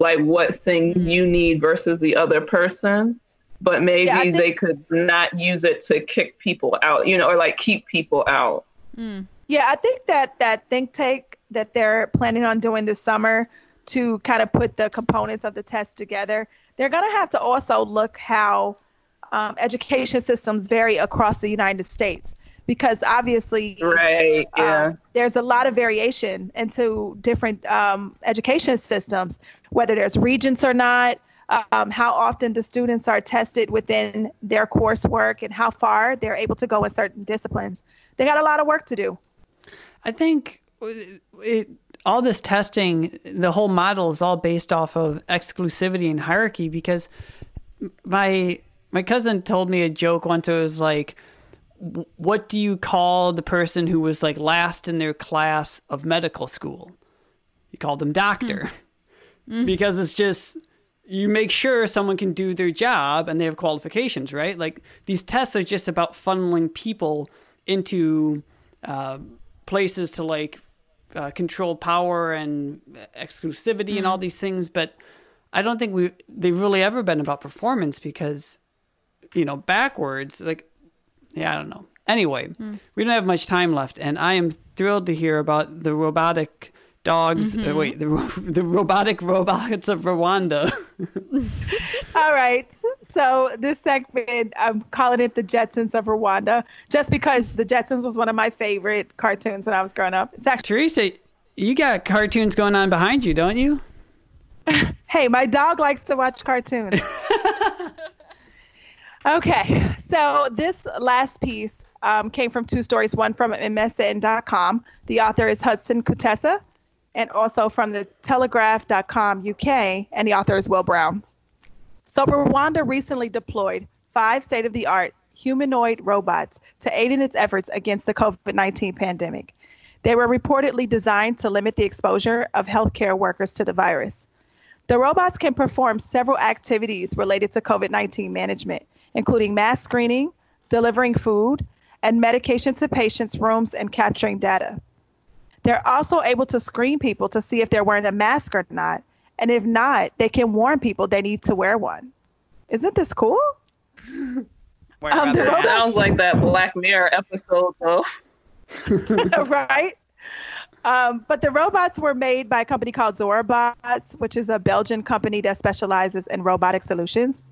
like what things mm-hmm. you need versus the other person. But maybe Yeah, think- they could not use it to kick people out, you know, or like keep people out. Yeah, I think that that think tank that they're planning on doing this summer to kind of put the components of the test together, they're going to have to also look how um, education systems vary across the United States because obviously Right. Yeah. um, there's a lot of variation into different um, education systems, whether there's regents or not, um, how often the students are tested within their coursework, and how far they're able to go in certain disciplines. They got a lot of work to do. I think it, all this testing, the whole model is all based off of exclusivity and hierarchy. Because my my cousin told me a joke once. It was like, "What do you call the person who was like last in their class of medical school? You call them doctor, because it's just." You make sure someone can do their job and they have qualifications, right? Like these tests are just about funneling people into uh, places to like uh, control power and exclusivity and all these things but i don't think we they've really ever been about performance because you know backwards like yeah i don't know. Anyway we don't have much time left and i am thrilled to hear about the robotic dogs uh, Mhm. wait the, the robotic robots of rwanda All right. So this segment, I'm calling it the Jetsons of Rwanda, just because the Jetsons was one of my favorite cartoons when I was growing up. It's actually teresa you got cartoons going on behind you don't you hey, my dog likes to watch cartoons. okay, so this last piece um, came from two stories, one from MSN.com. The author is Hudson Kuteesa, and also from the Telegraph.com UK, and the author is Will Brown. So Rwanda recently deployed five state-of-the-art humanoid robots to aid in its efforts against the COVID-19 pandemic. They were reportedly designed to limit the exposure of healthcare workers to the virus. The robots can perform several activities related to COVID 19 management, including mass screening, delivering food, and medication to patients' rooms and capturing data. They're also able to screen people to see if they're wearing a mask or not, and if not, they can warn people they need to wear one. Isn't this cool? Um, the robots- sounds like that Black Mirror episode, though. right? Um, but the robots were made by a company called Zorabots, which is a Belgian company that specializes in robotic solutions.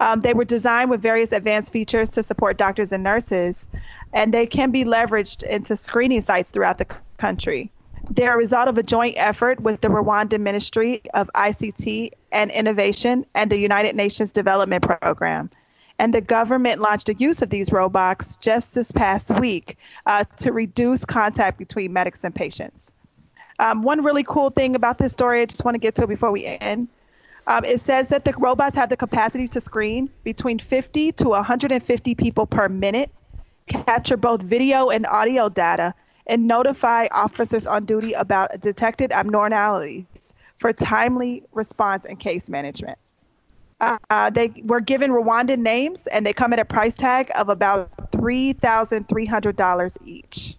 Um, they were designed with various advanced features to support doctors and nurses, and they can be leveraged into screening sites throughout the country. They're a result of a joint effort with the Rwandan Ministry of ICT and Innovation and the United Nations Development Program. And the government launched the use of these robots just this past week uh, to reduce contact between medics and patients. Um, one really cool thing about this story, I just want to get to before we end. Um, it says that the robots have the capacity to screen between 50 to 150 people per minute, capture both video and audio data, and notify officers on duty about detected abnormalities for timely response and case management. Uh, they were given Rwandan names and they come at a price tag of about $3,300 each.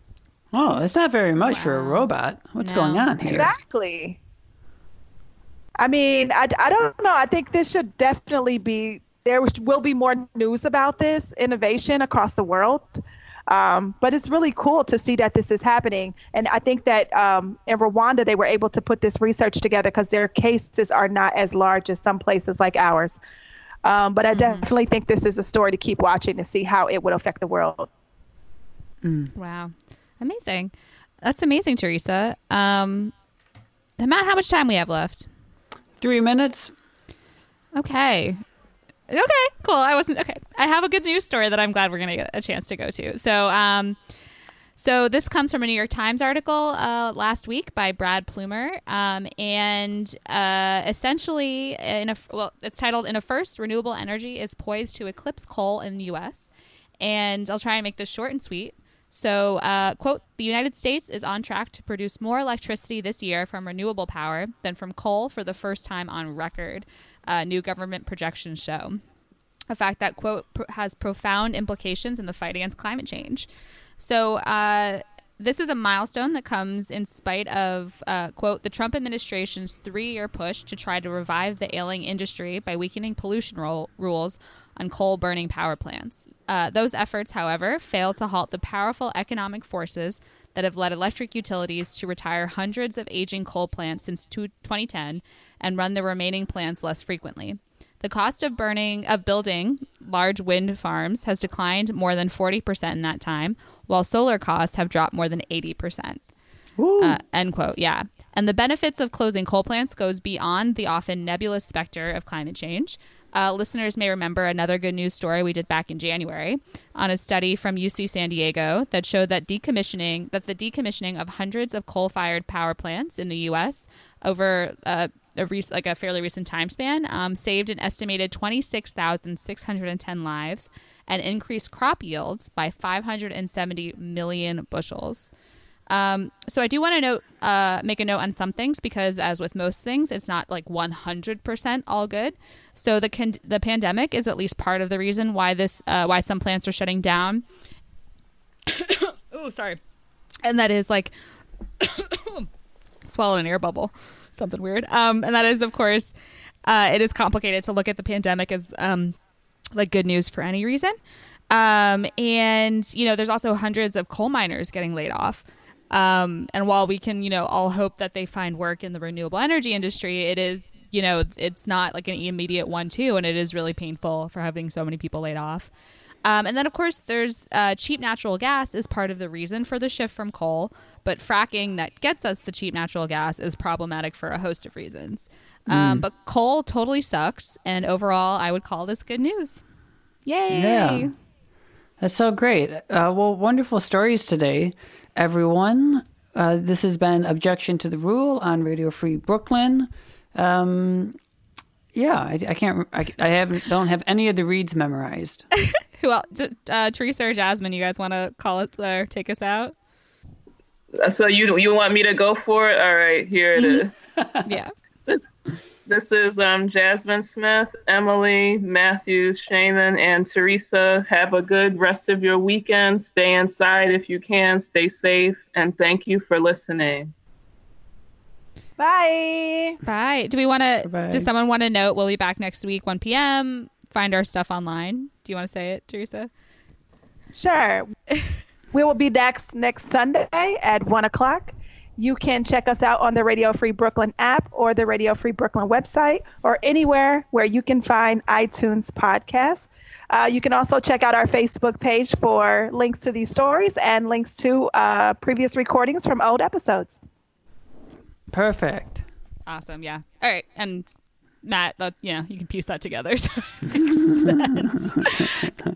Oh, that's not very much for a robot. What's going on here? Exactly. I mean, I, I don't know. I think this should definitely be, there will be more news about this innovation across the world. Um, but it's really cool to see that this is happening. And I think that um, in Rwanda, they were able to put this research together because their cases are not as large as some places like ours. Um, but I definitely think this is a story to keep watching to see how it would affect the world. Wow. Amazing. That's amazing, Teresa. Um, Matt, how much time we have left? Three minutes. Okay. Okay, cool. I wasn't okay. I have a good news story that I'm glad we're going to get a chance to go to. So, um, so this comes from a New York Times article uh, last week by Brad Plumer, um, and uh, essentially, in a well, it's titled "In a First, Renewable Energy is Poised to Eclipse Coal in the U.S." And I'll try and make this short and sweet. So, uh, quote, the United States is on track to produce more electricity this year from renewable power than from coal for the first time on record, uh, new government projections show. A fact that, quote, pr- has profound implications in the fight against climate change. So, uh, this is a milestone that comes in spite of, uh, quote, the Trump administration's three year push to try to revive the ailing industry by weakening pollution ro- rules on coal burning power plants. Uh, those efforts, however, failed to halt the powerful economic forces that have led electric utilities to retire hundreds of aging coal plants since two- 2010 and run the remaining plants less frequently. The cost of burning of building large wind farms has declined more than 40% in that time, while solar costs have dropped more than 80%. Uh, end quote. Yeah. And the benefits of closing coal plants goes beyond the often nebulous specter of climate change. Uh, listeners may remember another good news story we did back in January on a study from UC San Diego that showed that decommissioning that the decommissioning of hundreds of coal-fired power plants in the U.S. over uh, a rec- like a fairly recent time span um, saved an estimated 26,610 lives and increased crop yields by 570 million bushels. Um, so I do want to note, uh, make a note on some things because, as with most things, it's not like 100% all good. So the con- the pandemic is at least part of the reason why this uh, why some plants are shutting down. oh, sorry, and that is like swallow an air bubble, something weird. Um, and that is, of course, uh, it is complicated to look at the pandemic as um, like good news for any reason. Um, and you know, there's also hundreds of coal miners getting laid off. Um, and while we can, you know, all hope that they find work in the renewable energy industry, it is, you know, it's not like an immediate one too, and it is really painful for having so many people laid off. Um, and then, of course, there's uh, cheap natural gas is part of the reason for the shift from coal, but fracking that gets us the cheap natural gas is problematic for a host of reasons. Um, Mm. but coal totally sucks, and overall, I would call this good news. Yay! Yeah. That's so great. Uh, well, wonderful stories today, everyone. Uh, this has been Objection to the Rule on Radio Free Brooklyn. Um, yeah, I, I can't. I, I haven't. Don't have any of the reads memorized. Who else? Uh, Teresa or Jasmine? You guys want to call it or take us out? So you you want me to go for it? All right, here it is. yeah. This this is um Jasmine Smith, Emily, Matthew, Shaman, and Teresa. Have a good rest of your weekend. Stay inside if you can. Stay safe, and thank you for listening. Bye. Bye. Do we want to? Bye-bye. Does someone want to note? We'll be back next week, 1 p.m. Find our stuff online. Do you want to say it, Teresa? Sure. we will be next next Sunday at one o'clock. You can check us out on the Radio Free Brooklyn app or the Radio Free Brooklyn website or anywhere where you can find iTunes podcasts. Uh, you can also check out our Facebook page for links to these stories and links to uh, previous recordings from old episodes. Perfect. Awesome. Yeah. All right. And Matt, that, yeah, you can piece that together. So.